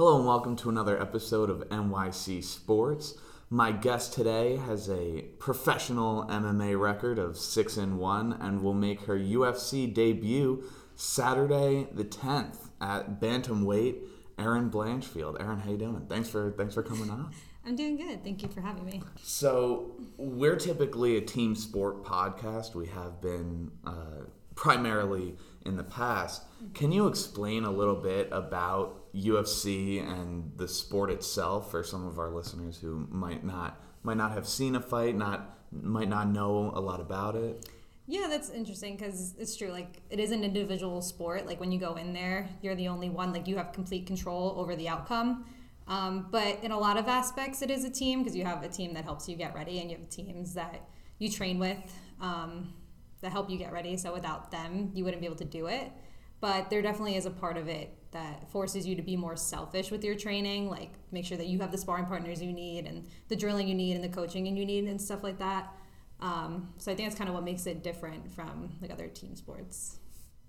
Hello and welcome to another episode of NYC Sports. My guest today has a professional MMA record of 6 and 1 and will make her UFC debut Saturday the 10th at bantamweight Erin Blanchfield. Erin, how you doing? Thanks for thanks for coming on. I'm doing good. Thank you for having me. So, we're typically a team sport podcast. We have been uh, primarily in the past. Can you explain a little bit about UFC and the sport itself for some of our listeners who might not might not have seen a fight, not might not know a lot about it? Yeah, that's interesting because it's true. Like, it is an individual sport. Like, when you go in there, you're the only one. Like, you have complete control over the outcome. Um, but in a lot of aspects, it is a team because you have a team that helps you get ready, and you have teams that you train with um, that help you get ready. So without them, you wouldn't be able to do it. But there definitely is a part of it that forces you to be more selfish with your training, like make sure that you have the sparring partners you need and the drilling you need and the coaching and you need and stuff like that. Um, so I think that's kind of what makes it different from like other team sports.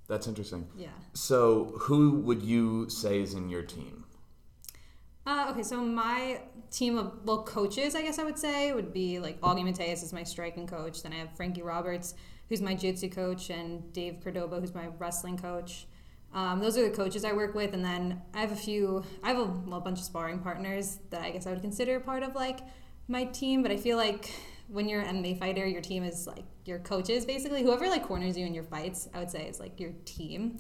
That's interesting. Yeah. So, who would you say is in your team? Uh, okay, so my team of well coaches, I guess I would say, would be like Augie Mateus is my striking coach. Then I have Frankie Roberts, who's my jiu-jitsu coach, and Dave Cordoba, who's my wrestling coach. Um, those are the coaches I work with, and then I have a few. I have a, well, a bunch of sparring partners that I guess I would consider part of like my team. But I feel like when you're an MMA fighter, your team is like your coaches, basically. Whoever like corners you in your fights, I would say is like your team.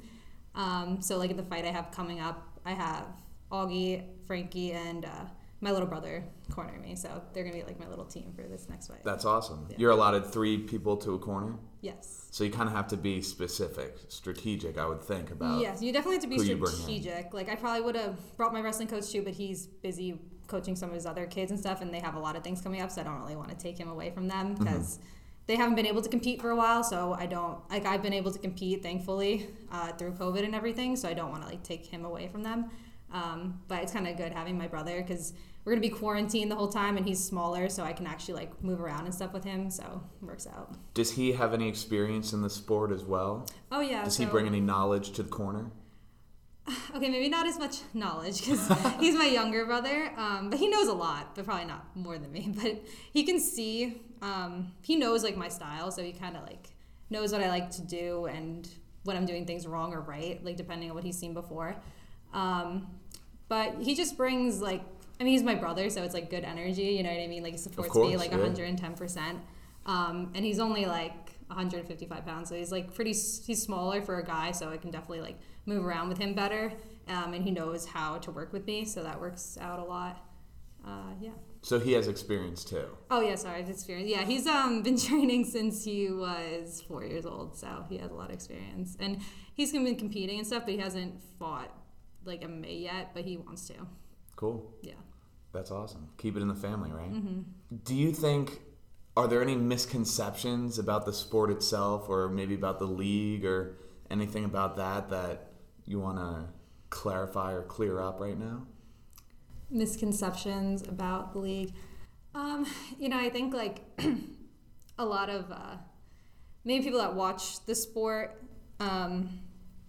Um, so like in the fight I have coming up, I have Augie, Frankie, and uh, my little brother corner me. So they're gonna be like my little team for this next fight. That's awesome. Yeah. You're allotted three people to a corner. Yes. So you kind of have to be specific, strategic. I would think about. Yes, you definitely have to be strategic. Like I probably would have brought my wrestling coach too, but he's busy coaching some of his other kids and stuff, and they have a lot of things coming up, so I don't really want to take him away from them because. Mm-hmm. They haven't been able to compete for a while, so I don't like. I've been able to compete, thankfully, uh, through COVID and everything. So I don't want to like take him away from them. Um, but it's kind of good having my brother because we're gonna be quarantined the whole time, and he's smaller, so I can actually like move around and stuff with him. So it works out. Does he have any experience in the sport as well? Oh yeah. Does so, he bring any knowledge to the corner? okay, maybe not as much knowledge because he's my younger brother, um, but he knows a lot, but probably not more than me. But he can see, um, he knows like my style, so he kind of like knows what I like to do and when I'm doing things wrong or right, like depending on what he's seen before. Um, but he just brings like, I mean, he's my brother, so it's like good energy. You know what I mean? Like he supports course, me like yeah. 110 percent. Um, and he's only like 155 pounds, so he's like pretty. He's smaller for a guy, so I can definitely like move around with him better. Um, and he knows how to work with me, so that works out a lot. Uh, yeah. So he has experience too. Oh yeah, sorry, experience. Yeah, he's um been training since he was four years old, so he has a lot of experience, and he's been competing and stuff, but he hasn't fought like MMA yet, but he wants to. Cool. Yeah. That's awesome. Keep it in the family, right? Mm-hmm. Do you think are there any misconceptions about the sport itself, or maybe about the league, or anything about that that you want to clarify or clear up right now? Misconceptions about the league. Um, you know, I think like a lot of uh, maybe people that watch the sport um,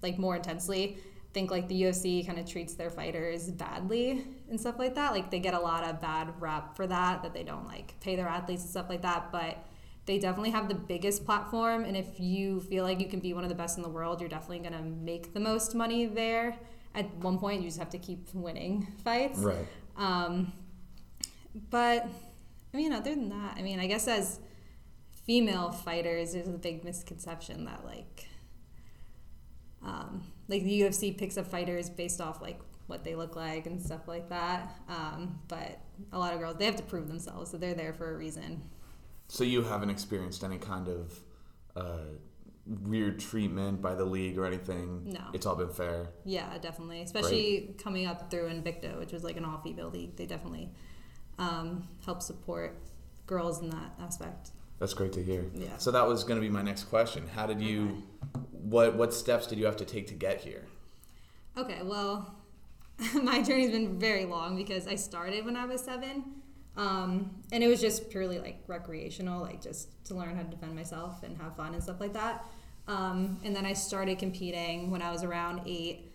like more intensely think like the UFC kind of treats their fighters badly and stuff like that. Like they get a lot of bad rep for that, that they don't like pay their athletes and stuff like that. But they definitely have the biggest platform and if you feel like you can be one of the best in the world you're definitely going to make the most money there at one point you just have to keep winning fights right um, but i mean other than that i mean i guess as female fighters there's a big misconception that like um, like the ufc picks up fighters based off like what they look like and stuff like that um, but a lot of girls they have to prove themselves so they're there for a reason so you haven't experienced any kind of uh, weird treatment by the league or anything? No. It's all been fair? Yeah, definitely. Especially Great. coming up through Invicta, which was like an all-female league. They definitely um, help support girls in that aspect. That's great to hear. Yeah. So that was going to be my next question. How did you, okay. what what steps did you have to take to get here? Okay, well, my journey's been very long because I started when I was seven um, and it was just purely like recreational, like just to learn how to defend myself and have fun and stuff like that. Um, and then I started competing when I was around eight.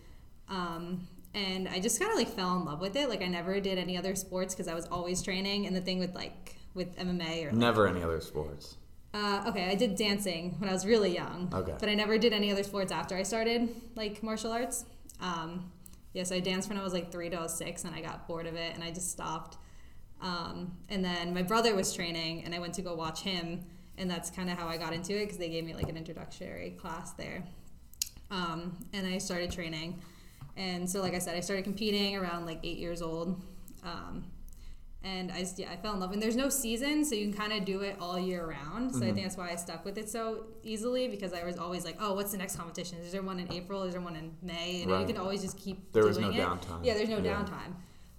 Um, and I just kind of like fell in love with it. Like I never did any other sports because I was always training. And the thing with like with MMA or like, Never any other sports. uh, okay, I did dancing when I was really young. Okay. But I never did any other sports after I started like martial arts. Um, yeah, so I danced when I was like three to six, and I got bored of it, and I just stopped. Um, and then my brother was training, and I went to go watch him, and that's kind of how I got into it because they gave me like an introductory class there. Um, and I started training, and so like I said, I started competing around like eight years old. Um, and I just, yeah, I fell in love. And there's no season, so you can kind of do it all year round. So I think that's why I stuck with it so easily because I was always like, oh, what's the next competition? Is there one in April? Is there one in May? And Right. you can always just keep There doing was no it. downtime. Yeah, there's no Yeah. downtime.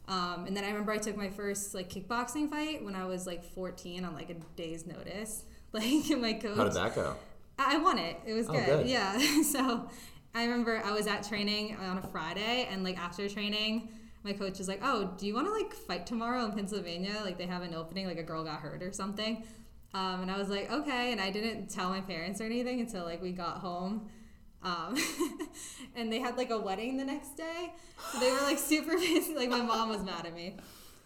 Um, and then I remember I took my first like kickboxing fight when I was like 14 on like a day's notice. Like in my coach. How did that go? I I won it. It was Oh, good. good. Yeah. so I remember I was at training on a Friday, and like after training, my coach was like, "Oh, do you want to like fight tomorrow in Pennsylvania? Like they have an opening. Like a girl got hurt or something." Um, and I was like, "Okay." And I didn't tell my parents or anything until like we got home. Um, and they had like a wedding the next day, so they were like super busy. Like my mom was mad at me.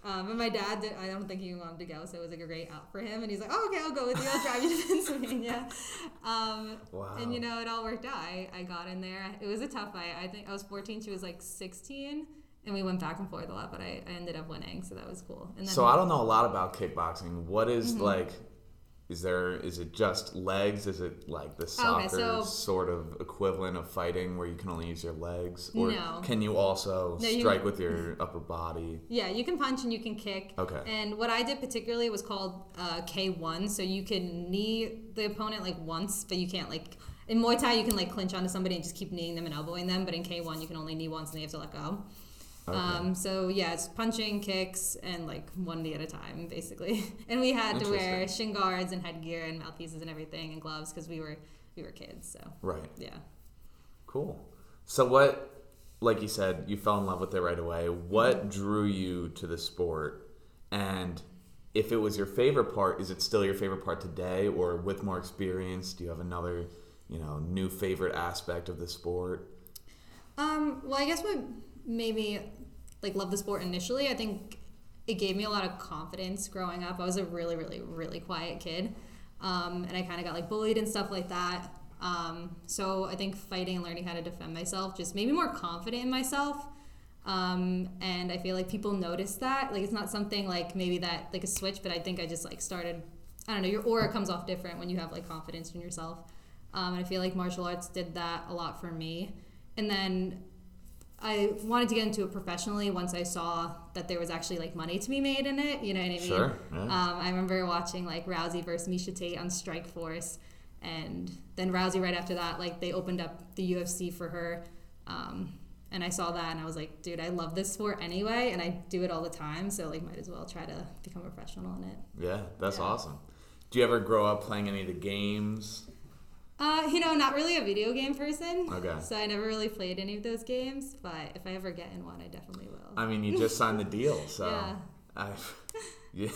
Um, and my dad, did, I don't think he wanted to go, so it was like a great out for him. And he's like, "Oh, okay, I'll go with you. I'll drive you to Pennsylvania." Um, Wow. and you know, it all worked out. I, I got in there. It was a tough fight. I think I was 14. She was like 16, and we went back and forth a lot. But I, I ended up winning, so that was cool. And then Mm-hmm. So I don't know a lot about kickboxing. What is, like? Is there? Is it just legs? Is it like the soccer so- sort of equivalent of fighting, where you can only use your legs, or No. can you also No, you- strike with your upper body? Yeah, you can punch and you can kick. Okay. And what I did particularly was called uh, K1. So you can knee the opponent like once, but you can't like. In Muay Thai, you can like clinch onto somebody and just keep kneeing them and elbowing them. But in K1, you can only knee once and they have to let go. Okay. Um, so yeah, it's punching, kicks, and like one knee at a time, basically. And we had to wear shin guards and headgear and mouthpieces and everything and gloves because we were we were kids. So right. yeah. Cool. So what? Like you said, you fell in love with it right away. What drew you to the sport? And if it was your favorite part, is it still your favorite part today, or with more experience, do you have another, you know, new favorite aspect of the sport? Um, well, I guess what made me like love the sport initially, I think it gave me a lot of confidence growing up. I was a really, really, really quiet kid, um, and I kind of got like bullied and stuff like that. Um, so I think fighting and learning how to defend myself just made me more confident in myself. Um, and I feel like people notice that. Like it's not something like maybe that like a switch, but I think I just like started. I don't know. Your aura comes off different when you have like confidence in yourself. Um, and I feel like martial arts did that a lot for me. And then I wanted to get into it professionally once I saw that there was actually like money to be made in it. You know what I mean? Sure, yeah. Um, I remember watching like Rousey versus Miesha Tate on Strikeforce, and then Rousey right after that, like they opened up the UFC for her. Um, and I saw that and I was like, dude, I love this sport anyway, and I do it all the time, so like might as well try to become a professional in it. Yeah, that's Yeah. awesome. Do you ever grow up playing any of the games? Uh, you know, not really a video game person. Okay. So I never really played any of those games, but if I ever get in one, I definitely will. I mean, you just signed the deal, so Yeah. I, yeah,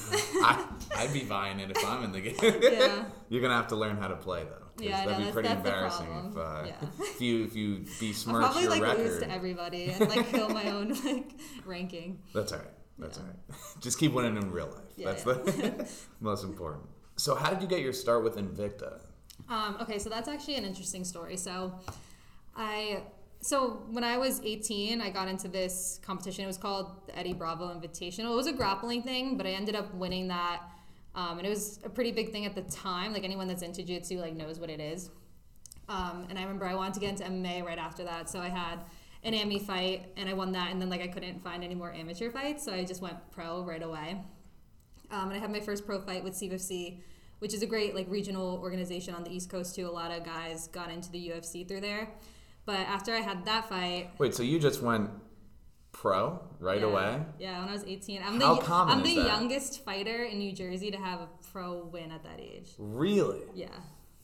I, I'd be buying it if I'm in the game. Yeah. You're gonna have to learn how to play though. Yeah, I know, that'd be pretty embarrassing if, uh, Yeah. if you if you I'll probably your like record. lose to everybody and like kill my own like ranking. That's all right. That's Yeah. all right. Just keep winning in real life. Yeah, That's the most important. So, how did you get your start with Invicta? Um, okay, so that's actually an interesting story. So, I so when I was 18, I got into this competition. It was called the Eddie Bravo Invitational. It was a grappling thing, but I ended up winning that, um, and it was a pretty big thing at the time. Like anyone that's into jiu-jitsu like knows what it is. Um, and I remember I wanted to get into MMA right after that, so I had an AMI fight, and I won that. And then like I couldn't find any more amateur fights, so I just went pro right away. Um, and I had my first pro fight with CFFC, which is a great like regional organization on the East Coast too. A lot of guys got into the UFC through there. But after I had that fight, Wait, so you just went pro right yeah, away? Yeah, when I was 18, I'm How the common I'm the that? youngest fighter in New Jersey to have a pro win at that age. Really? Yeah.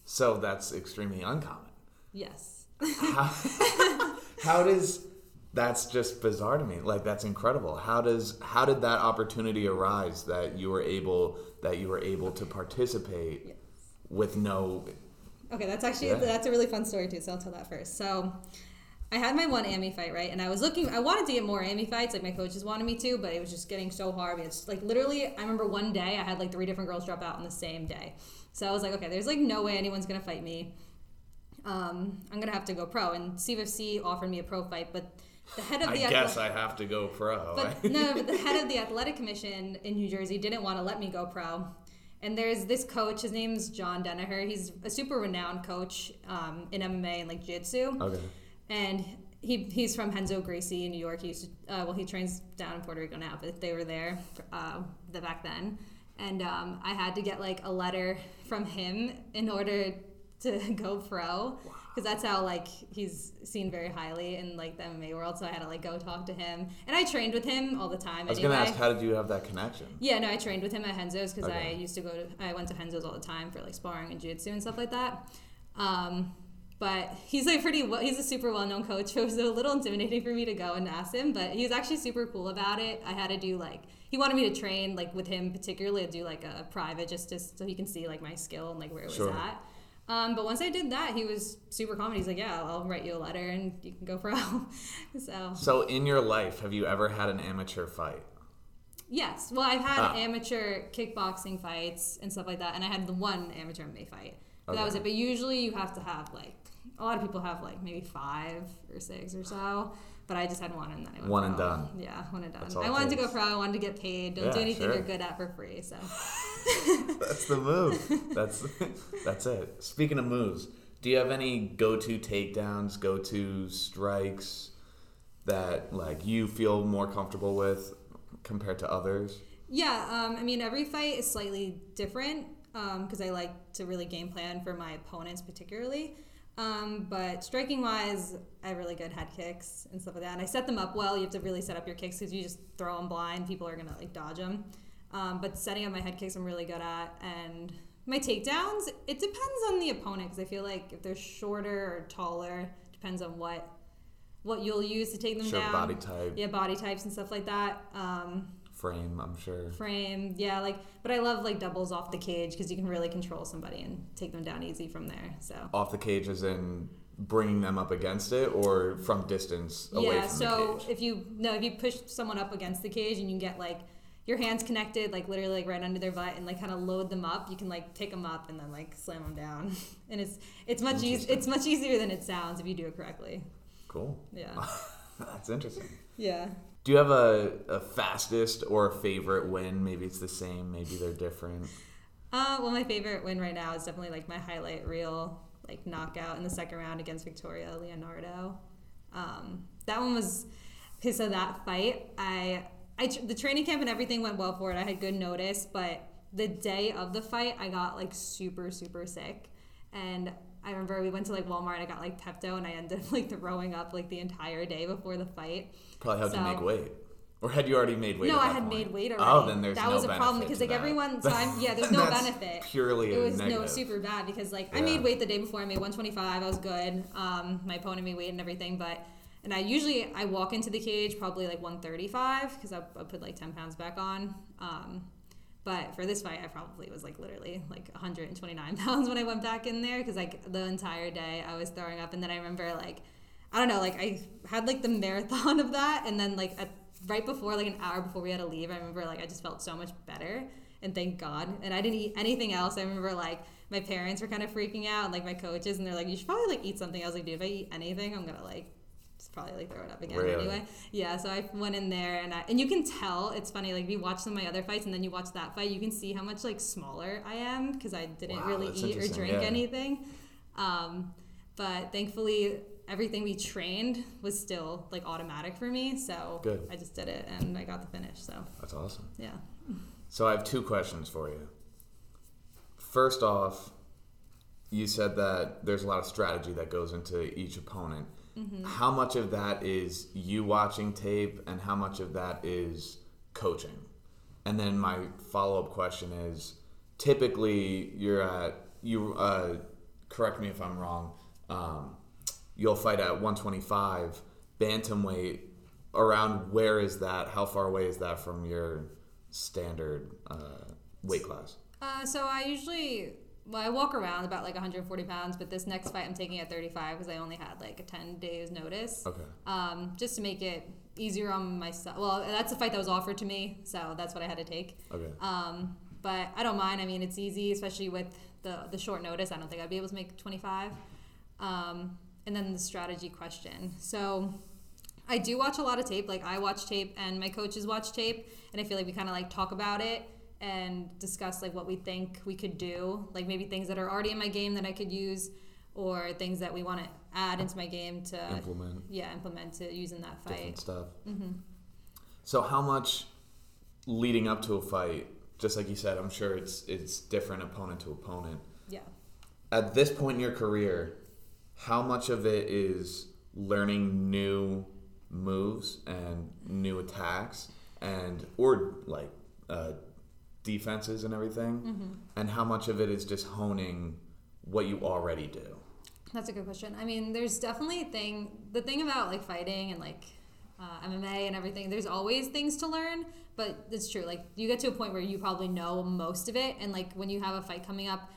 So that's extremely uncommon. Yes. How, how does that's just bizarre to me. Like that's incredible. How does how did that opportunity arise that you were able that you were able to participate Yes. with no Okay, that's actually Yeah. that's a really fun story too. So I'll tell that first. So, I had my one AMI fight right, and I was looking. I wanted to get more AMI fights, like my coaches wanted me to, but it was just getting so hard. It's like literally, I remember one day I had like three different girls drop out on the same day, so I was like, okay, there's like no way anyone's gonna fight me. Um, I'm gonna have to go pro, and CFFC offered me a pro fight, but the head of I the guess I have to go pro. but no, but the head of the athletic commission in New Jersey didn't want to let me go pro. And there's this coach. His name's John Danaher. He's a super renowned coach um, in MMA and like jiu-jitsu. okay. And he he's from Renzo Gracie in New York. He used to, uh, well, he trains down in Puerto Rico now, but they were there uh, the back then. And um, I had to get like a letter from him in order to go pro because that's how like he's seen very highly in like the MMA world. So I had to like go talk to him, and I trained with him all the time. I was anyway. gonna ask, how did you have that connection? Yeah, no, I trained with him at Renzo's because Okay. I used to go to, I went to Renzo's all the time for like sparring and jiu-jitsu and stuff like that. Um, but he's like pretty, well, he's a super well-known coach. so It was a little intimidating for me to go and ask him, but he was actually super cool about it. I had to do like, he wanted me to train like with him particularly to do like a private just to, so he can see like my skill and like where it was Sure. at. Um, but once I did that, he was super calm. He's like, "Yeah, I'll write you a letter and you can go for pro." so So, in your life, have you ever had an amateur fight? Yes. Well, I've had Ah. amateur kickboxing fights and stuff like that, and I had the one amateur MMA fight. But that was it. But usually you have to have like a lot of people have like maybe five or six or so. But I just had one and then I went One and pro. done. Yeah, one and done. I wanted to go pro. I wanted to get paid. Don't do anything sure. you're good at for free. So That's the move. That's that's it. Speaking of moves, do you have any go-to takedowns, go-to strikes that like you feel more comfortable with compared to others? Yeah, um, I mean, every fight is slightly different because I like to really game plan for my opponents, particularly. Um, but striking wise, I have really good head kicks and stuff like that. And I set them up well. You have to really set up your kicks because you just throw them blind. People are going to like dodge them. Um, but setting up my head kicks, I'm really good at. And my takedowns, it depends on the opponent because I feel like if they're shorter or taller, depends on what what you'll use to take them Sure, down. body type, Yeah, body types and stuff like that. Um, frame, I'm sure. frame yeah like but i love like doubles off the cage because you can really control somebody and take them down easy from there so Off the cage as in bringing them up against it or from distance away yeah from so the cage? if you no if you push someone up against the cage and you get like your hands connected like literally like right under their butt and like kind of load them up you can like pick them up and then like slam them down and it's it's much easier it's much easier than it sounds if you do it correctly Cool. yeah That's interesting. yeah Do you have a, a fastest or a favorite win? Maybe it's the same, maybe they're different. Uh, well, my favorite win right now is definitely like my highlight reel, like knockout in the second round against Victoria Leonardo. Um, that one was because of that fight. I, I the training camp and everything went well for it. I had good notice, but the day of the fight, I got like super super sick, and remember we went to like Walmart and I got like Pepto, and I ended up like throwing up like the entire day before the fight. Probably helped you So- make weight. Or had you already made weight? no, I had point? made weight already. Oh, then there's that no was a problem because like that. everyone. So I'm yeah. There's no benefit. Purely It was negative. no super bad because like I made weight the day before. I made 125. I was good. Um, my opponent made weight and everything, but and I usually I walk into the cage probably like 135 because I, I put like 10 pounds back on. Um, but for this fight, I probably was like literally like 129 pounds when I went back in there because like the entire day I was throwing up, and then I remember like I don't know, like I had like the marathon of that, and then like at, right before, like an hour before we had to leave, I remember like I just felt so much better, and thank God. And I didn't eat anything else. I remember like my parents were kind of freaking out, and like my coaches, and they're like, "You should probably like eat something." I was like, "Dude, if I eat anything, I'm gonna like." Probably like throw it up again Really? anyway. Yeah, so I went in there and I, and you can tell it's funny like if you watch some of my other fights and then you watch that fight, you can see how much like smaller I am because I didn't Wow, really eat or drink yeah. anything. Um, but thankfully, everything we trained was still like automatic for me. So Good. I just did it and I got the finish. So That's awesome. yeah. So I have two questions for you. First off, you said that there's a lot of strategy that goes into each opponent. Mm-hmm. How much of that is you watching tape and how much of that is coaching? And then my follow up question is typically you're at, you, uh, correct me if I'm wrong, um, you'll fight at 125, bantamweight. Around where is that? How far away is that from your standard uh, weight class? Uh, so I usually well, I walk around about like 140 pounds, but this next fight I'm taking at 35 because I only had like a 10 days notice. Okay. Um, just to make it easier on myself. Well, that's a fight that was offered to me, so that's what I had to take. Okay. Um, but I don't mind. I mean, it's easy, especially with the the short notice. I don't think I'd be able to make 25. Um, and then the strategy question. So I do watch a lot of tape. Like I watch tape, and my coaches watch tape, and I feel like we kind of like talk about it and discuss like what we think we could do, like maybe things that are already in my game that I could use, or things that we want to add into my game to Implement yeah implement to use in that fight. different stuff. hmm So how much leading up to a fight? Just like you said, I'm sure it's it's different opponent to opponent. Yeah. At this point in your career, how much of it is learning new moves and new attacks and or like uh, defenses and everything, hmm and how much of it is just honing what you already do? That's a good question. I mean, there's definitely a thing. The thing about like fighting and like uh, MMA and everything, there's always things to learn. But it's true. Like you get to a point where you probably know most of it, and like when you have a fight coming up,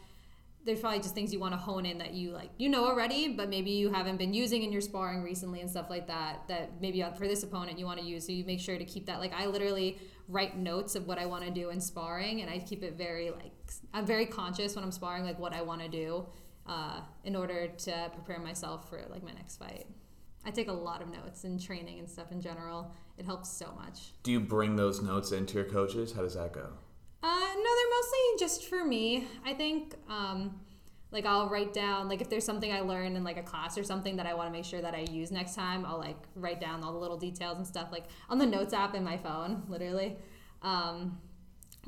there's probably just things you want to hone in that you like you know already, but maybe you haven't been using in your sparring recently and stuff like that. That maybe for this opponent you want to use. So you make sure to keep that. Like I literally write notes of what I want to do in sparring, and I keep it very like I'm very conscious when I'm sparring, like what I want to do uh, in order to prepare myself for like my next fight. I take a lot of notes in training and stuff in general. It helps so much. Do you bring those notes into your coaches? How does that go? Uh, no, they're mostly just for me. I think, um, like I'll write down like if there's something I learned in like a class or something that I want to make sure that I use next time. I'll like write down all the little details and stuff like on the notes app in my phone, literally. Um,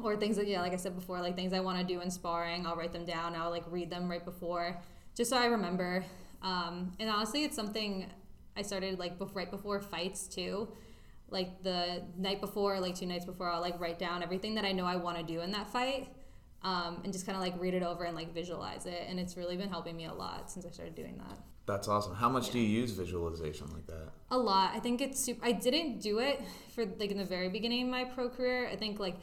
or things that yeah, like I said before, like things I want to do in sparring. I'll write them down. I'll like read them right before, just so I remember. Um, and honestly, it's something I started like bef- right before fights too like the night before, like two nights before, I'll like write down everything that I know I want to do in that fight, um, and just kind of like read it over and like visualize it. And it's really been helping me a lot since I started doing that. That's awesome. How much do you use visualization like that? A lot. I think it's super. I didn't do it for like in the very beginning of my pro career. I think like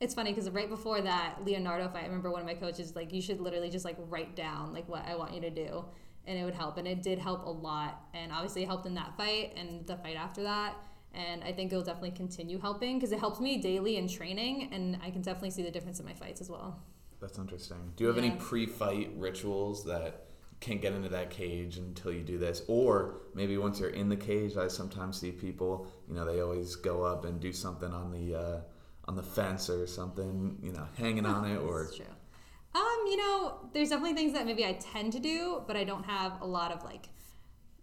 it's funny because right before that Leonardo fight, I remember one of my coaches like you should literally just like write down like what I want you to do, and it would help. And it did help a lot. And obviously it helped in that fight and the fight after that. And I think it'll definitely continue helping because it helps me daily in training, and I can definitely see the difference in my fights as well. That's interesting. Do you have any pre-fight rituals that can't get into that cage until you do this, or maybe once you're in the cage? I sometimes see people, you know, they always go up and do something on the uh, on the fence or something, you know, hanging on it, or That's true. Um, you know, there's definitely things that maybe I tend to do, but I don't have a lot of like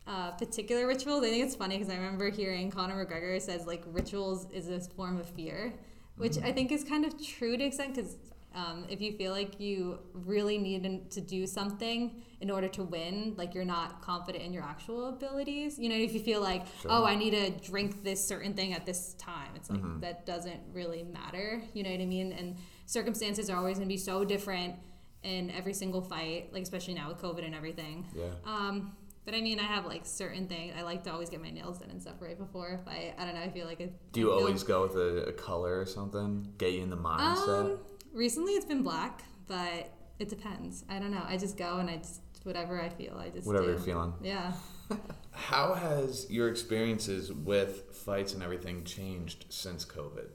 uh, particular rituals. I think it's funny because I remember hearing Conor McGregor says like rituals is a form of fear, which I think is kind of true to extent because um, if you feel like you really need to do something in order to win, like you're not confident in your actual abilities, you know, if you feel like, Sure. oh, I need to drink this certain thing at this time, it's like that doesn't really matter, you know what I mean? And circumstances are always going to be so different in every single fight, like especially now with COVID and everything. yeah. Um, but I mean, I have like certain things. I like to always get my nails done and stuff right before If I, I don't know. I feel like it. Do you I feel- always go with a, a color or something? Get you in the mindset? Um, recently it's been black, but it depends. I don't know. I just go and I just whatever I feel. I just Whatever do. you're feeling. Yeah. How has your experiences with fights and everything changed since COVID?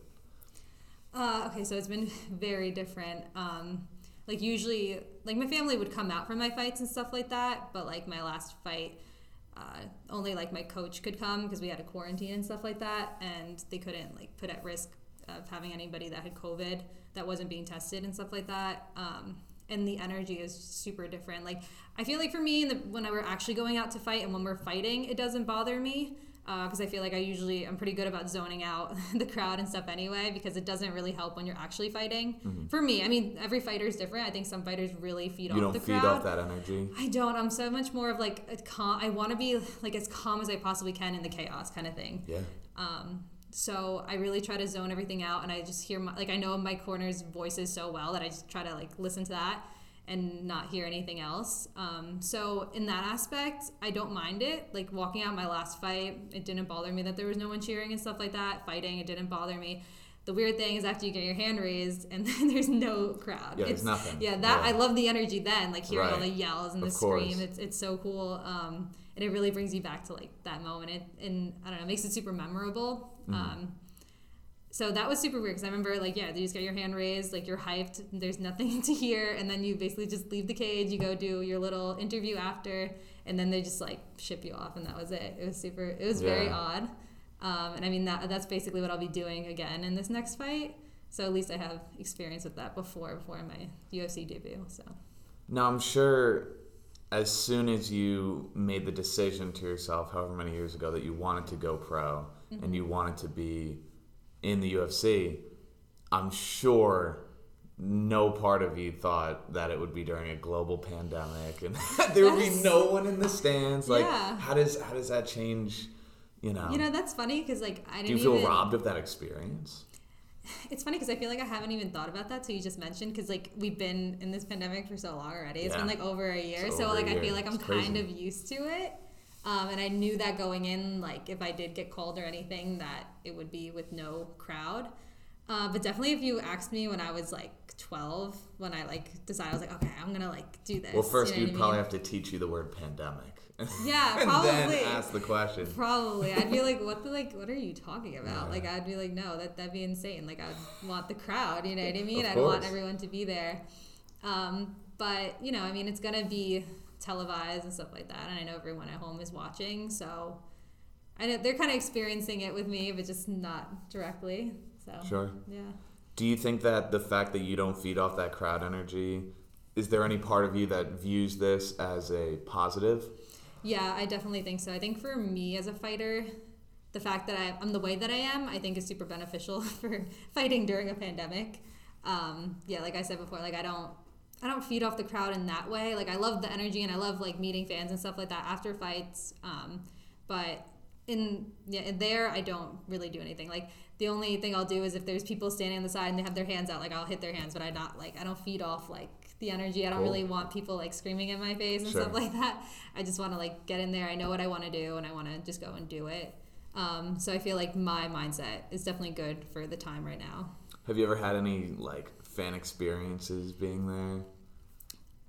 Uh, okay, so it's been very different. Um, like usually, like my family would come out for my fights and stuff like that, but like my last fight, uh, only like my coach could come because we had a quarantine and stuff like that, and they couldn't like put at risk of having anybody that had COVID that wasn't being tested and stuff like that. Um, and the energy is super different. Like I feel like for me, the, when were actually going out to fight and when we're fighting, it doesn't bother me because I feel like I usually I'm pretty good about zoning out the crowd and stuff anyway because it doesn't really help when you're actually fighting. For me, I mean, every fighter is different. I think some fighters really feed Mm-hmm. You off don't the feed crowd. off that energy. I don't. I'm so much more of like a calm. I want to be like as calm as I possibly can in the chaos kind of thing. Yeah. Um, so I really try to zone everything out, and I just hear my, like I know my corner's voices so well that I just try to like listen to that and not hear anything else. Um, so in that aspect, I don't mind it. Like walking out my last fight, it didn't bother me that there was no one cheering and stuff like that. Fighting, it didn't bother me. The weird thing is after you get your hand raised and then there's no crowd. Yeah, there's It's- nothing. Yeah, that Yeah. I love the energy then, like hearing all the yells and Of the course. scream. It's it's so cool. Um, and it really brings you back to like that moment. It, and I don't know, it makes it super memorable. Mm-hmm. Um, so that was super weird because I remember like yeah, you just get your hand raised, like you're hyped. There's nothing to hear, and then you basically just leave the cage. You go do your little interview after, and then they just like ship you off, and that was it. It was super. It was very odd. Um, and I mean that that's basically what I'll be doing again in this next fight. So at least I have experience with that before before my UFC debut. So Now, I'm sure as soon as you made the decision to yourself, however many years ago, that you wanted to go pro and you wanted to be in the UFC, I'm sure no part of you thought that it would be during a global pandemic and there would be no one in the stands. Like, Yeah. how does how does that change? You know, you know that's funny because like I didn't do you feel even. robbed of that experience? It's funny because I feel like I haven't even thought about that So you just mentioned because like we've been in this pandemic for so long already. It's been like over a year, It's so like I year. feel like I'm kind of used to it. Um, and I knew that going in, like if I did get called or anything, that it would be with no crowd. Uh, but definitely, if you asked me when I was like 12, when I like decided I was like, okay, I'm gonna like do this. Well, first you know what probably mean? have to teach you the word pandemic. Yeah, and probably. then ask the question. Probably. I'd be like, what the like what are you talking about? Yeah. Like I'd be like, no, that that'd be insane. Like I'd want the crowd, you know what I mean? I'd want everyone to be there. Um, but you know, I mean it's gonna be televised and stuff like that, and I know everyone at home is watching, so I know they're kind of experiencing it with me, but just not directly. So Sure. yeah. Do you think that the fact that you don't feed off that crowd energy, is there any part of you that views this as a positive? Yeah, I definitely think so. I think for me as a fighter, the fact that I, I'm the way that I am, I think is super beneficial for fighting during a pandemic. Um, yeah, like I said before, like I don't, I don't feed off the crowd in that way. Like I love the energy and I love like meeting fans and stuff like that after fights. Um, but in yeah, in there I don't really do anything. Like the only thing I'll do is if there's people standing on the side and they have their hands out, like I'll hit their hands, but I not like I don't feed off like the energy. I don't Cool. really want people like screaming in my face and Sure. stuff like that. I just want to like get in there. I know what I want to do and I want to just go and do it. Um, so I feel like my mindset is definitely good for the time right now. Have you ever had any like fan experiences being there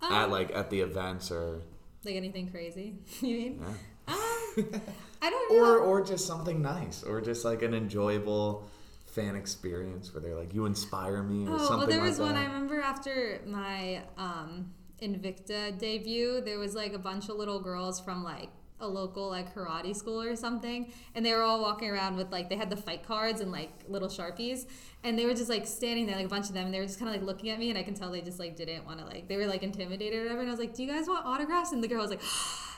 Um, at like at the events or like anything crazy? you mean? yeah. Um, I don't or know. or just something nice or just like an enjoyable fan experience where they're like you inspire me or Oh, something well, there like was one that. I remember after my um, Invicta debut. There was like a bunch of little girls from like a local like karate school or something, and they were all walking around with like they had the fight cards and like little sharpies, and they were just like standing there, like a bunch of them, and they were just kind of like looking at me, and I can tell they just like didn't want to like they were like intimidated or whatever, and I was like, "Do you guys want autographs?" And the girl was like.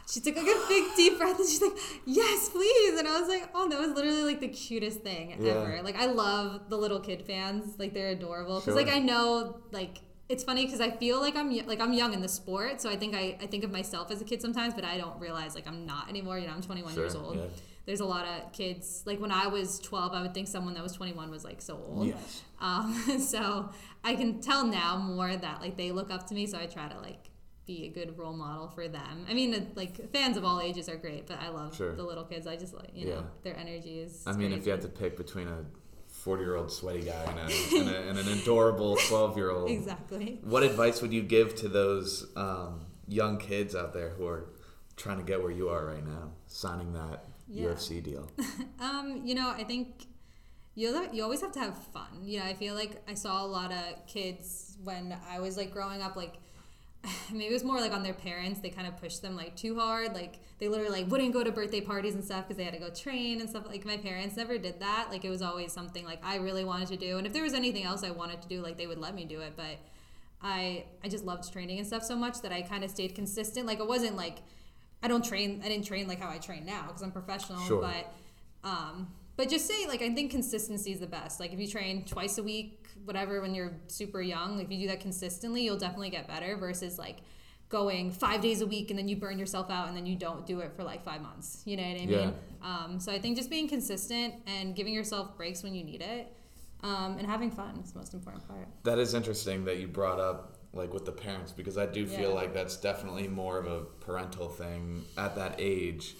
She took like a big deep breath and she's like, "Yes, please!" And I was like, "Oh, that was literally like the cutest thing Yeah. ever." Like I love the little kid fans, like they're adorable. Because Sure. like I know like it's funny because I feel like I'm like I'm young in the sport, so I think I, I think of myself as a kid sometimes, but I don't realize like I'm not anymore. You know, I'm 21 years old. yeah. There's a lot of kids like when I was 12, I would think someone that was 21 was like so old. Yes. Um, so I can tell now more that like they look up to me, so I try to like be a good role model for them. I mean, like fans of all ages are great, but I love Sure. the little kids. I just like you know Yeah. their energy is. I mean, if you had to pick between a 40 year old sweaty guy and, a, and, a, and an adorable 12 year old, exactly. what advice would you give to those um, young kids out there who are trying to get where you are right now, signing that Yeah. UFC deal? Um, you know, I think you you always have to have fun. You know, I feel like I saw a lot of kids when I was like growing up, like maybe it was more like on their parents. They kind of pushed them like too hard. Like they literally like wouldn't go to birthday parties and stuff because they had to go train and stuff. Like my parents never did that. Like it was always something like I really wanted to do, and if there was anything else I wanted to do, like they would let me do it. But I I just loved training and stuff so much that I kind of stayed consistent. Like it wasn't like I don't train. I didn't train like how I train now because I'm professional. Sure. But um, but just say like I think consistency is the best. Like if you train twice a week, whatever, when you're super young, if you do that consistently, you'll definitely get better. Versus like going five days a week and then you burn yourself out and then you don't do it for like five months. You know what I mean? Yeah. Um, so I think just being consistent and giving yourself breaks when you need it, um, and having fun is the most important part. That is interesting that you brought up like with the parents because I do feel Yeah. like that's definitely more of a parental thing at that age.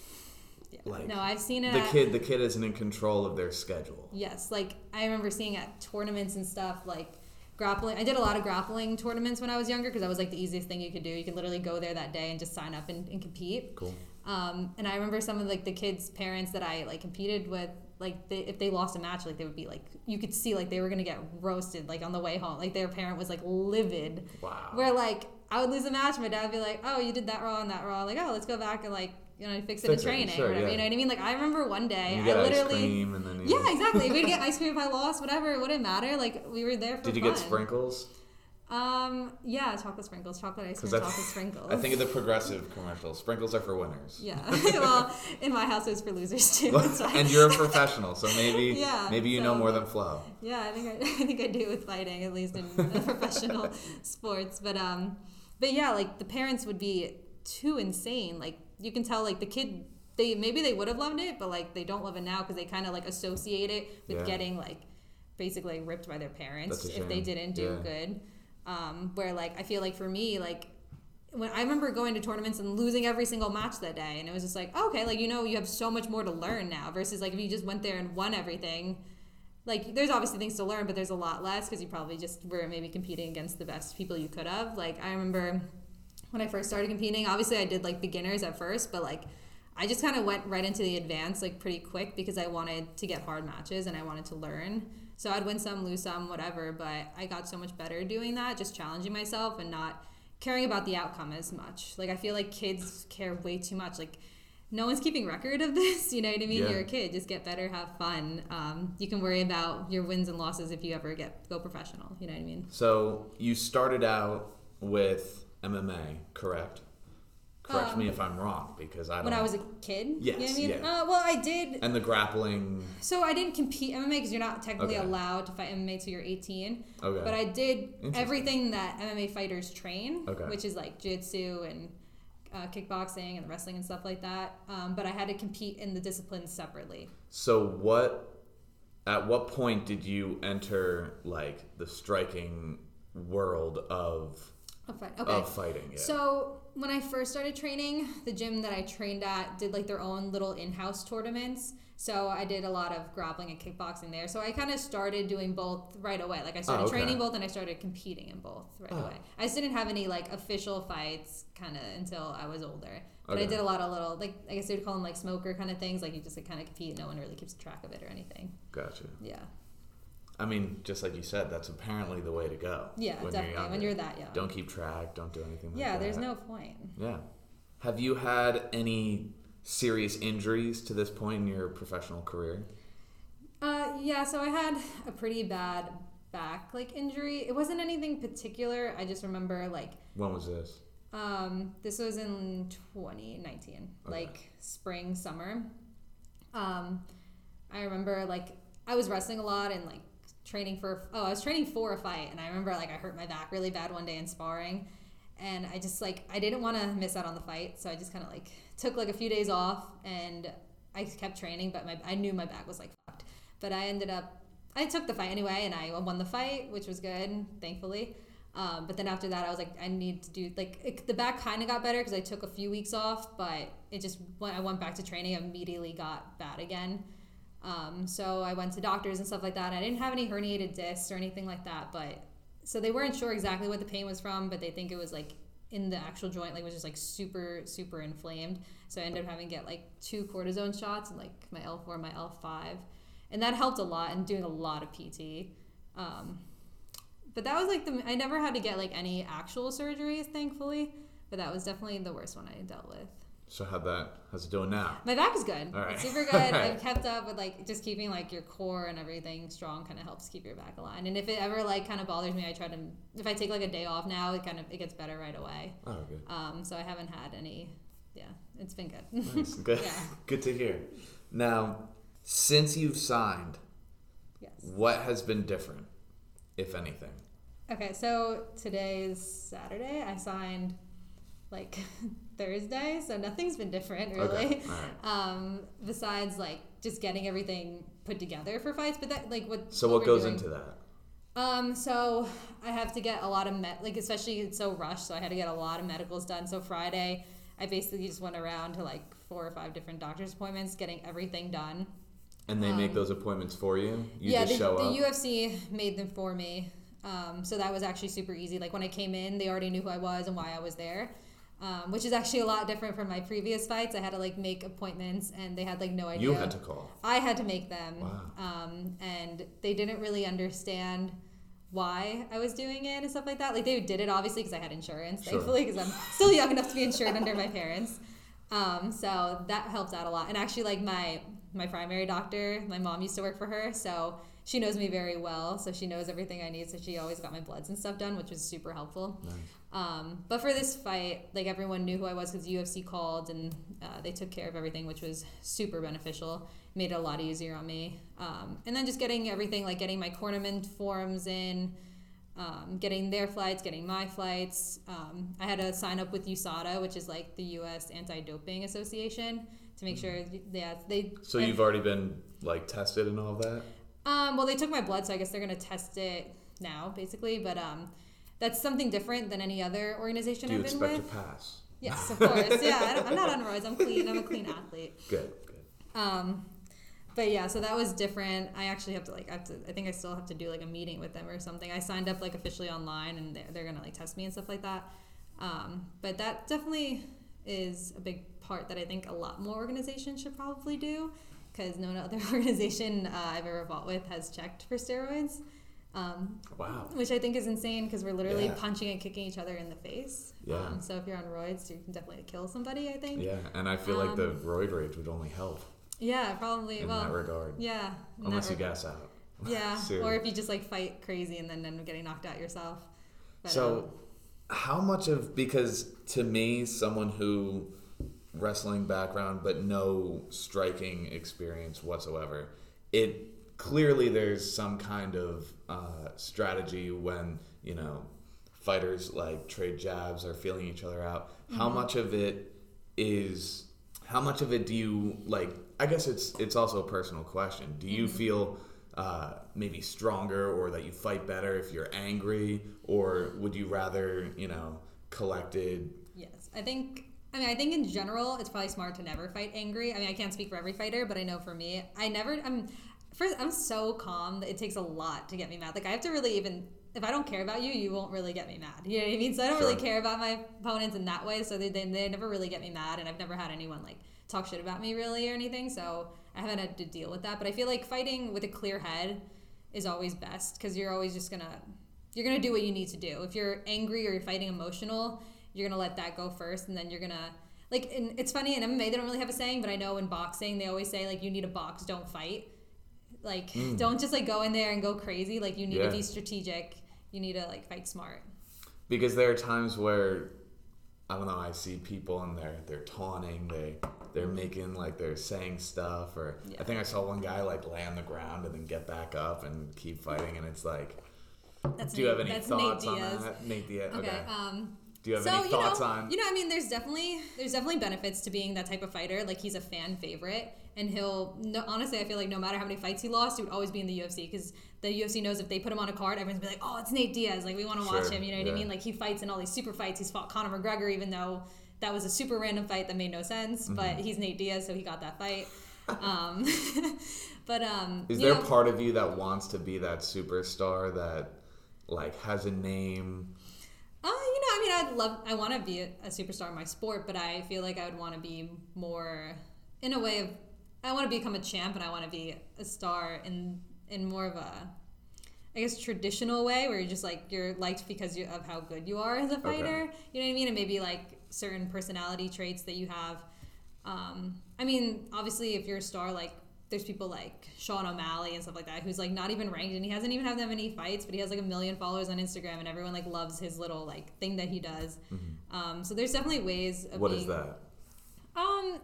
Like no, I've seen it. the at, kid the kid isn't in control of their schedule. Yes, like I remember seeing at tournaments and stuff like grappling. I did a lot of grappling tournaments when I was younger because that was like the easiest thing you could do. You could literally go there that day and just sign up and, and compete. Cool. Um, and I remember some of like the kids' parents that I like competed with, like they, if they lost a match, like they would be like you could see like they were gonna get roasted like on the way home. Like their parent was like livid. Wow. Where like I would lose a match, my dad would be like, "Oh, you did that wrong, that wrong." Like, "Oh, let's go back and like you know fix it Fix in it, training sure, or whatever." yeah. You know what I mean? Like I remember one day I literally. cream and then you, Yeah, exactly. We'd get ice cream if I lost, whatever. It wouldn't matter. Like we were there for Did you fun. get sprinkles? Um, yeah, chocolate sprinkles, chocolate ice cream, chocolate sprinkles. I think of the progressive commercial. Sprinkles are for winners. Yeah. well, in my house it was for losers too. It's and you're a professional, so maybe Yeah, maybe you know more than Flo. Yeah, I think I, I think I do with fighting, at least in professional sports. But um, but yeah, like the parents would be too insane. Like you can tell, like the kid, they maybe they would have loved it, but like they don't love it now because they kind of like associate it with Yeah. getting like basically ripped by their parents if they didn't do Yeah. good. Um, where like I feel like for me, like when I remember going to tournaments and losing every single match that day, and it was just like, okay, like you know, you have so much more to learn now versus like if you just went there and won everything. Like there's obviously things to learn, but there's a lot less because you probably just were maybe competing against the best people you could have. Like I remember when I first started competing, obviously I did like beginners at first, but like I just kind of went right into the advanced like pretty quick because I wanted to get hard matches and I wanted to learn. So I'd win some, lose some, whatever, but I got so much better doing that, just challenging myself and not caring about the outcome as much. Like I feel like kids care way too much. Like no one's keeping record of this, you know what I mean? Yeah. You're a kid, just get better, have fun. Um, you can worry about your wins and losses if you ever get go professional. You know what I mean? So you started out with MMA, correct? Correct Um, me if I'm wrong, because I don't. When I was a kid, you know what Yes, I mean? yeah. Uh, well, I did and the grappling. So I didn't compete MMA because you're not technically Okay. allowed to fight MMA till you're 18. Okay. But I did everything that MMA fighters train, Okay. which is like jiu-jitsu and uh, kickboxing and wrestling and stuff like that. Um, but I had to compete in the disciplines separately. So what? At what point did you enter like the striking world of Of fight- Okay. of fighting? Yeah. So when I first started training, the gym that I trained at did like their own little in-house tournaments. So I did a lot of grappling and kickboxing there. So I kind of started doing both right away. Like I started Oh, okay. training both and I started competing in both right Oh. away. I just didn't have any like official fights kind of until I was older. But I did a lot of little like I guess they'd call them like smoker kind of things. Like you just like kind of compete. No one really keeps track of it or anything. gotcha. Yeah. I mean, just like you said, that's apparently the way to go. Yeah, when definitely. You're when you're that young. Don't keep track. Don't do anything. Like yeah, that. there's no point. Yeah. Have you had any serious injuries to this point in your professional career? Uh, yeah, so I had a pretty bad back like injury. It wasn't anything particular. I just remember like When was this? um, this was in 2019, like spring summer. Um, I remember like I was wrestling a lot and like training for oh I was training for a fight and I remember like I hurt my back really bad one day in sparring and I just like I didn't want to miss out on the fight so I just kind of like took like a few days off and I kept training but my I knew my back was like fucked. But I ended up I took the fight anyway and I won the fight which was good thankfully. Um, but then after that I was like I need to do like it, the back kind of got better because I took a few weeks off but it just when I went back to training immediately got bad again um, so I went to doctors and stuff like that. I didn't have any herniated discs or anything like that, but so they weren't sure exactly what the pain was from, but they think it was like in the actual joint, like it was just like super, super inflamed. So I ended up having to get like two cortisone shots and like my L4 and my L5. And that helped a lot and doing a lot of PT. Um, but that was like the, I never had to get like any actual surgeries, thankfully. But that was definitely the worst one I dealt with. So how that how's it doing now? My back is good. All right. It's super good. Right. I've kept up with like just keeping like your core and everything strong kind of helps keep your back aligned. And if it ever like kind of bothers me, I try to if I take like a day off now, it kind of it gets better right away. Oh, good. Um, so I haven't had any. Yeah, it's been good. Nice. Good. Yeah. Good to hear. Now, since you've signed, yes. what has been different, if anything? Okay, so today's Saturday. I signed like Thursday, so nothing's been different really. Okay. Right. Um, besides like just getting everything put together for fights, but that like what. So what we're goes doing- into that? Um, so I have to get a lot of med, like especially it's so rushed, so I had to get a lot of medicals done. So Friday, I basically just went around to like four or five different doctor's appointments, getting everything done. And they make Um, those appointments for you. You yeah, just the, the. UFC made them for me. Um, so that was actually super easy. Like when I came in, they already knew who I was and why I was there. Um, which is actually a lot different from my previous fights. I had to like make appointments and they had like no idea. you had to call. I had to make them. Wow. Um, and they didn't really understand why I was doing it and stuff like that. Like they did it obviously because I had insurance, Sure. thankfully, because I'm still young enough to be insured under my parents. Um, so that helps out a lot. And actually, like my my primary doctor, my mom used to work for her, so she knows me very well. So she knows everything I need. So she always got my bloods and stuff done, which was super helpful. Nice. Um, but for this fight, like everyone knew who I was because UFC called and uh, they took care of everything, which was super beneficial. Made it a lot easier on me. Um, and then just getting everything, like getting my cornerman forms in, um, getting their flights, getting my flights. Um, I had to sign up with USADA, which is like the U.S. Anti-Doping Association, to make sure. Yeah, they. So you've already been like tested and all that. Um, well, they took my blood, so I guess they're gonna test it now, basically. But um, that's something different than any other organization Do I've been with. you expect to pass? Yes, of course. Yeah, I I'm not on roids. I'm clean. I'm a clean athlete. Good. Good. Um, but yeah, so that was different. I actually have to like, I have to. I think I still have to do like a meeting with them or something. I signed up like officially online, and they're, they're gonna like test me and stuff like that. Um, but that definitely is a big part that I think a lot more organizations should probably do, because no other organization uh, I've ever fought with has checked for steroids. Um, Wow. which I think is insane because we're literally Yeah. punching and kicking each other in the face. Yeah. Um, so if you're on roids, you can definitely kill somebody. I think. Yeah, and I feel like the Um, roid rage would only help Yeah, probably. in well, that regard, yeah. unless you gas out. Yeah, or if you just like fight crazy and then end up getting knocked out yourself. But, So, um, how much of because to me, someone who wrestling background but no striking experience whatsoever, it clearly there's some kind of uh, strategy when you know fighters like trade jabs or feeling each other out. How Mm-hmm. much of it is? How much of it do you like? I guess it's it's also a personal question. Do you Mm-hmm. feel uh, maybe stronger or that you fight better if you're angry, or would you rather you know collected? yes, I think. I mean, I think in general, it's probably smart to never fight angry. I mean, I can't speak for every fighter, but I know for me, I never. I'm first. I'm so calm that it takes a lot to get me mad. Like I have to really even. If I don't care about you, you won't really get me mad. You know what I mean? So I don't Sure. really care about my opponents in that way. So they, they, they never really get me mad, and I've never had anyone like talk shit about me really or anything. So I haven't had to deal with that. But I feel like fighting with a clear head is always best because you're always just gonna you're gonna do what you need to do. If you're angry or you're fighting emotional, you're gonna let that go first, and then you're gonna like. And it's funny in MMA they don't really have a saying, but I know in boxing they always say like you need a box, don't fight. Like don't just like go in there and go crazy. Like you need Yeah. to be strategic. You need to like fight smart. Because there are times where I don't know. I see people and they're they're taunting. They they're making like they're saying stuff. Or Yeah. I think I saw one guy like lay on the ground and then get back up and keep fighting. And it's like, That's do you Nate- have any thoughts on that? Nate Diaz. Okay. Okay. Um, do you have so any you know, on? you know, I mean, there's definitely there's definitely benefits to being that type of fighter. Like he's a fan favorite, and he'll no, honestly, I feel like no matter how many fights he lost, he would always be in the UFC because the UFC knows if they put him on a card, everyone's be like, oh, it's Nate Diaz. Like we want to watch Sure, him. You know what yeah. I mean? Like he fights in all these super fights. He's fought Conor McGregor, even though that was a super random fight that made no sense. Mm-hmm. But he's Nate Diaz, so he got that fight. um, but um, Is there know- part of you that wants to be that superstar that like has a name? I love, I want to be a, a superstar in my sport, but I feel like I would want to be more, in a way of, I want to become a champ, and I want to be a star in in more of a, I guess, traditional way, where you're just like you're liked because you, of how good you are as a fighter. You know what I mean? And maybe like certain personality traits that you have. Um, I mean, obviously, if you're a star, like there's people like Sean O'Malley and stuff like that, who's like not even ranked, and he hasn't even had that many fights, but he has like a million followers on Instagram, and everyone like loves his little like thing that he does. Um, so there's definitely ways of Mm-hmm. What being. is that? Um,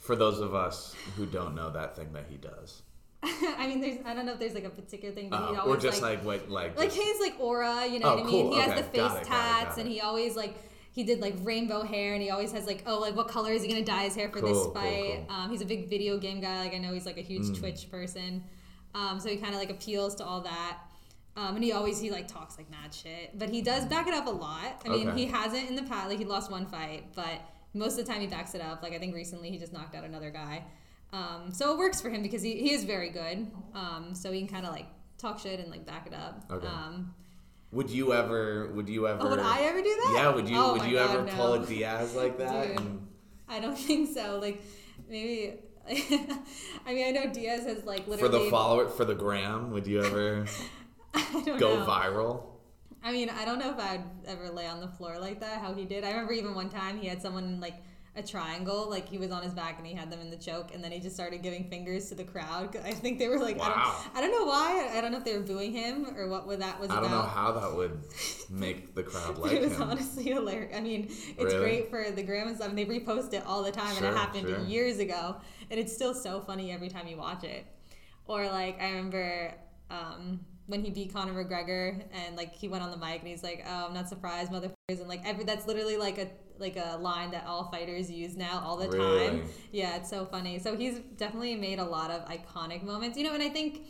For those of us who don't know that thing that he does, I mean, there's I don't know if there's like a particular thing, but he Uh, always or just like like what like like his like aura, you know Oh, what I mean? cool. He has the face Got it, got it, tats, got and he always like he did like rainbow hair, and he always has like oh like what color is he gonna dye his hair for Cool, this fight? cool. Um, he's a big video game guy. Like I know he's like a huge Mm. Twitch person, um, so he kind of like appeals to all that. Um, and he always he like talks like mad shit, but he does back it up a lot. I mean, Okay. he hasn't in the past. Like he lost one fight, but most of the time he backs it up. Like I think recently he just knocked out another guy. Um, so it works for him because he, he is very good. Um, so he can kind of like talk shit and like back it up. Okay. Would you ever? Would you oh, ever? oh, would I ever do that? Yeah. Would you? Oh would you God, ever no. pull a Diaz like that? Dude. And- I don't think so. Like maybe. I mean, I know Diaz has like literally for the follower for the gram, would you ever go know. viral? I mean, I don't know if I'd ever lay on the floor like that, how he did. I remember even one time he had someone like a triangle, like he was on his back and he had them in the choke, and then he just started giving fingers to the crowd. I think they were like, I, don't, I don't know why. I don't know if they were booing him or what that was I don't know about. how that would make the crowd like it was him. honestly hilarious. I mean, it's Really? great for the gram and stuff, and they repost it all the time, and it happened sure. years ago, and it's still so funny every time you watch it. Or like I remember um, when he beat Conor McGregor, and like he went on the mic and he's like, "Oh, I'm not surprised, motherfuckers," and like every that's literally like a like a line that all fighters use now all the Really? time. Yeah, it's so funny. So he's definitely made a lot of iconic moments, you know. And I think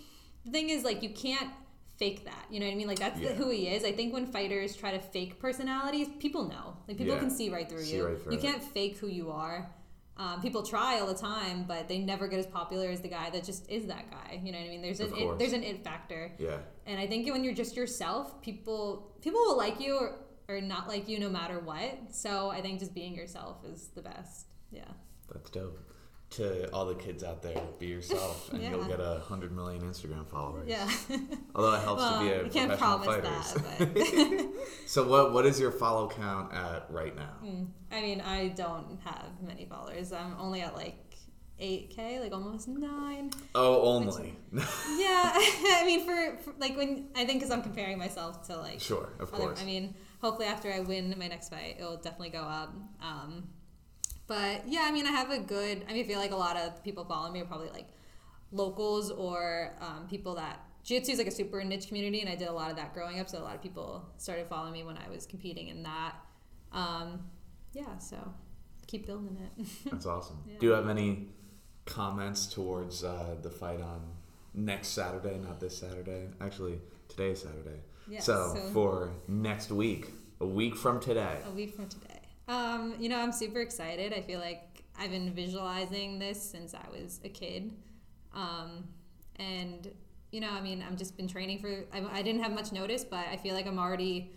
the thing is like you can't fake that. You know what I mean? Like that's Yeah. who he is. I think when fighters try to fake personalities, people know. Like people Yeah. can see right through See you. right through you can't fake who you are. Um, people try all the time, but they never get as popular as the guy that just is that guy. You know what I mean? There's an it, there's an it factor, Yeah. and I think when you're just yourself, people people will like you or, or not like you no matter what. So I think just being yourself is the best. Yeah. That's dope. To all the kids out there, be yourself, and you'll get a hundred million Instagram followers. Yeah. Although it helps well, to be a professional promise fighter. that, so what what is your follow count at right now? Mm, I mean, I don't have many followers. I'm only at like 8k, like almost nine. Oh, only. Yeah, I mean, for, for like when I think because I'm comparing myself to like sure, of other. course. I mean, hopefully after I win my next fight, it'll definitely go up. Um, but yeah, I mean, I have a good. I mean, I feel like a lot of people follow me are probably like locals or um, people that jiu-jitsu is like a super niche community, and I did a lot of that growing up. So a lot of people started following me when I was competing in that. Um, yeah, so keep building it. That's awesome. Yeah. Do you have any comments towards uh, the fight on next Saturday? Not this Saturday. Actually, today's Saturday. Yeah, so, so- for next week, a week from today. a week from today. Um, you know, I'm super excited. I feel like I've been visualizing this since I was a kid. Um, and, you know, I mean, I've just been training for, I, I didn't have much notice, but I feel like I'm already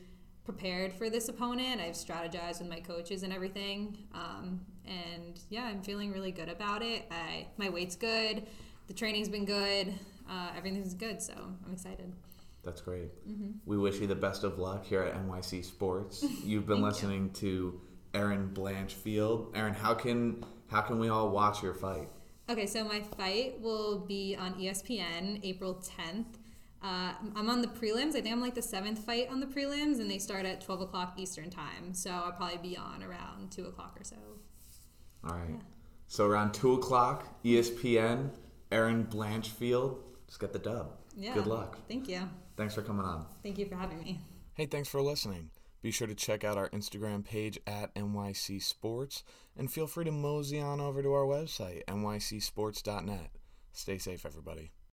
prepared for this opponent. I've strategized with my coaches and everything. Um, and yeah, I'm feeling really good about it. I, my weight's good. The training's been good. Uh, everything's good. So I'm excited. That's great. Mm-hmm. We wish you the best of luck here at NYC Sports. You've been Thank you. listening to Erin Blanchfield. Erin, how can how can we all watch your fight? Okay, so my fight will be on ESPN April 10th. Uh, I'm on the prelims. I think I'm like the seventh fight on the prelims, and they start at 12 o'clock Eastern time. So I'll probably be on around 2 o'clock or so. All right. Yeah. So around two o'clock, ESPN, Erin Blanchfield. Just get the dub. Yeah. Good luck. Thank you. Thanks for coming on. Thank you for having me. Hey, thanks for listening. Be sure to check out our Instagram page at NYC Sports and feel free to mosey on over to our website, nycsports.net. Stay safe, everybody.